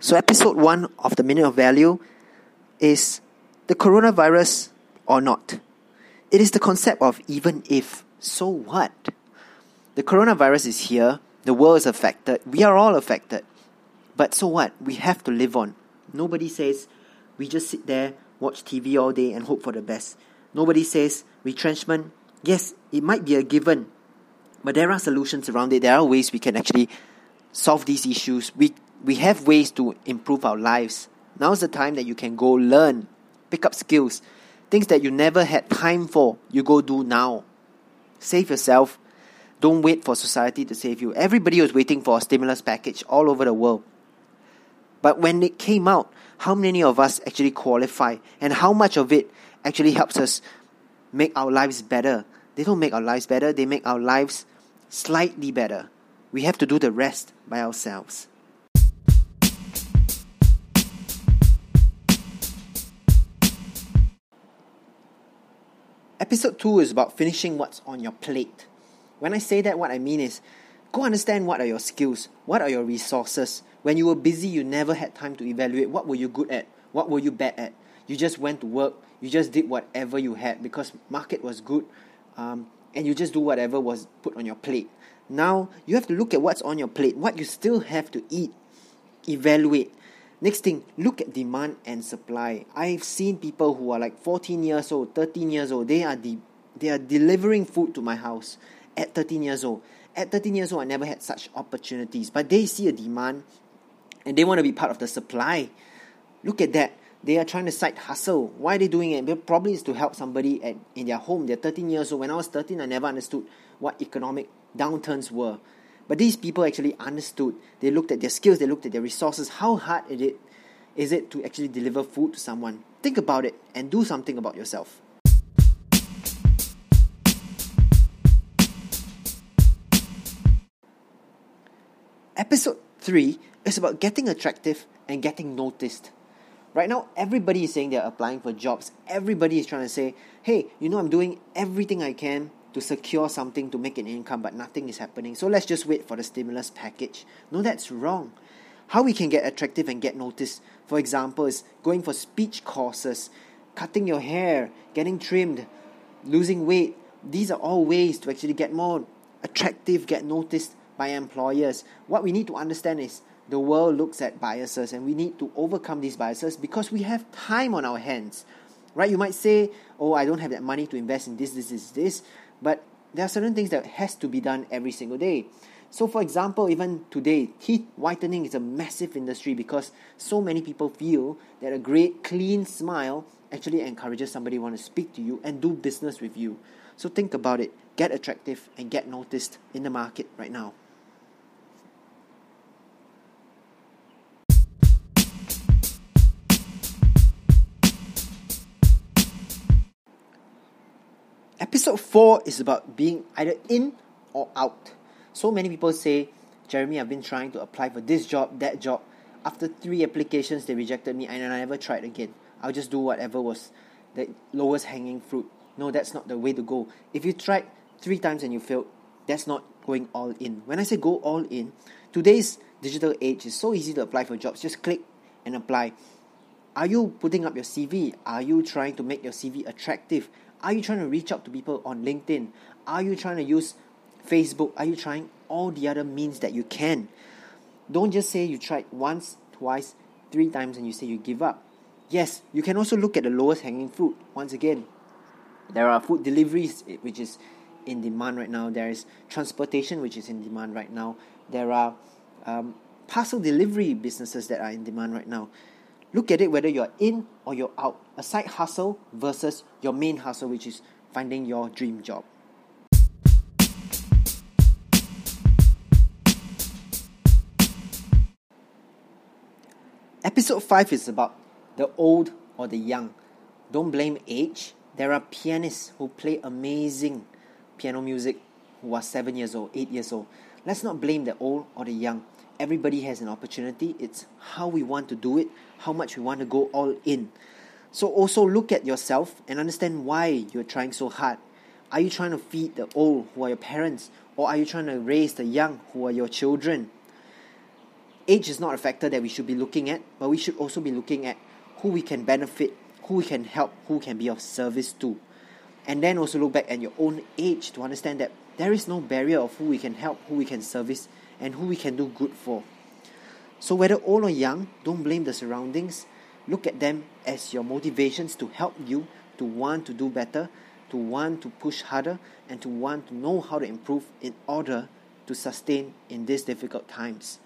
So, episode one of the Minute of Value is the coronavirus or not. It is the concept of even if, so what? The coronavirus is here, the world is affected, we are all affected. But so what? We have to live on. Nobody says we just sit there, watch TV all day, and hope for the best. Nobody says retrenchment. Yes, it might be a given, but there are solutions around it. There are ways we can actually solve these issues. We we have ways to improve our lives. Now's the time that you can go learn, pick up skills, things that you never had time for. You go do now. Save yourself. Don't wait for society to save you. Everybody was waiting for a stimulus package all over the world. But when it came out, how many of us actually qualify and how much of it actually helps us make our lives better? They don't make our lives better, they make our lives slightly better. We have to do the rest by ourselves. Episode 2 is about finishing what's on your plate. When I say that, what I mean is go understand what are your skills, what are your resources. When you were busy, you never had time to evaluate what were you good at, what were you bad at. You just went to work, you just did whatever you had because market was good, um, and you just do whatever was put on your plate. Now you have to look at what's on your plate, what you still have to eat, evaluate. Next thing, look at demand and supply. I've seen people who are like 14 years old, 13 years old. They are de- they are delivering food to my house at 13 years old. At 13 years old, I never had such opportunities. But they see a demand and they want to be part of the supply. Look at that. They are trying to side hustle. Why are they doing it? Probably is to help somebody at, in their home. They're 13 years old. When I was 13, I never understood what economic downturns were. But these people actually understood. They looked at their skills, they looked at their resources. How hard is it, is it to actually deliver food to someone? Think about it and do something about yourself. Episode 3 is about getting attractive and getting noticed. Right now, everybody is saying they're applying for jobs. Everybody is trying to say, hey, you know, I'm doing everything I can to secure something to make an income, but nothing is happening. So let's just wait for the stimulus package. No, that's wrong. How we can get attractive and get noticed, for example, is going for speech courses, cutting your hair, getting trimmed, losing weight. These are all ways to actually get more attractive, get noticed by employers. What we need to understand is the world looks at biases and we need to overcome these biases because we have time on our hands. Right? You might say, Oh, I don't have that money to invest in this, this, this, this. But there are certain things that has to be done every single day. So, for example, even today, teeth whitening is a massive industry because so many people feel that a great, clean smile actually encourages somebody want to speak to you and do business with you. So, think about it. Get attractive and get noticed in the market right now. Episode 4 is about being either in or out. So many people say, Jeremy, I've been trying to apply for this job, that job. After three applications, they rejected me and I never tried again. I'll just do whatever was the lowest hanging fruit. No, that's not the way to go. If you tried three times and you failed, that's not going all in. When I say go all in, today's digital age is so easy to apply for jobs. Just click and apply. Are you putting up your CV? Are you trying to make your CV attractive? Are you trying to reach out to people on LinkedIn? Are you trying to use Facebook? Are you trying all the other means that you can? Don't just say you tried once, twice, three times and you say you give up. Yes, you can also look at the lowest hanging fruit. Once again, there are food deliveries eh, which is in demand right now. There is transportation which is in demand right now. There are um, parcel delivery businesses that are in demand right now. Look at it whether you're in or you're out. A side hustle versus your main hustle, which is finding your dream job. Episode 5 is about the old or the young. Don't blame age. There are pianists who play amazing piano music who are 7 years old, 8 years old. Let's not blame the old or the young everybody has an opportunity. It's how we want to do it, how much we want to go all in. So also look at yourself and understand why you're trying so hard. Are you trying to feed the old who are your parents? Or are you trying to raise the young who are your children? age is not a factor that we should be looking at, but we should also be looking at who we can benefit, who we can help, who can be of service to. And then also look back at your own age to understand that there is no barrier of who we can help, who we can service, and who we can do good for. So, whether old or young, don't blame the surroundings. Look at them as your motivations to help you to want to do better, to want to push harder, and to want to know how to improve in order to sustain in these difficult times.